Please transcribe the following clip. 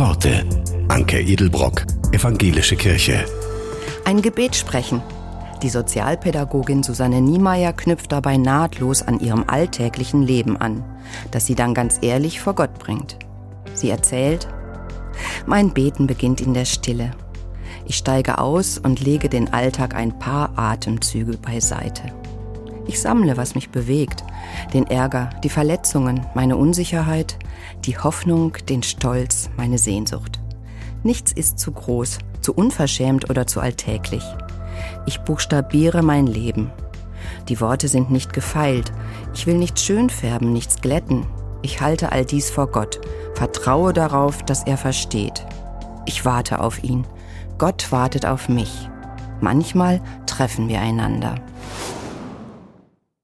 Worte. Anke Edelbrock, Evangelische Kirche. Ein Gebet sprechen. Die Sozialpädagogin Susanne Niemeyer knüpft dabei nahtlos an ihrem alltäglichen Leben an, das sie dann ganz ehrlich vor Gott bringt. Sie erzählt, mein Beten beginnt in der Stille. Ich steige aus und lege den Alltag ein paar Atemzüge beiseite. Ich sammle, was mich bewegt, den Ärger, die Verletzungen, meine Unsicherheit, die Hoffnung, den Stolz, meine Sehnsucht. Nichts ist zu groß, zu unverschämt oder zu alltäglich. Ich buchstabiere mein Leben. Die Worte sind nicht gefeilt. Ich will nichts schön färben, nichts glätten. Ich halte all dies vor Gott, vertraue darauf, dass er versteht. Ich warte auf ihn. Gott wartet auf mich. Manchmal treffen wir einander.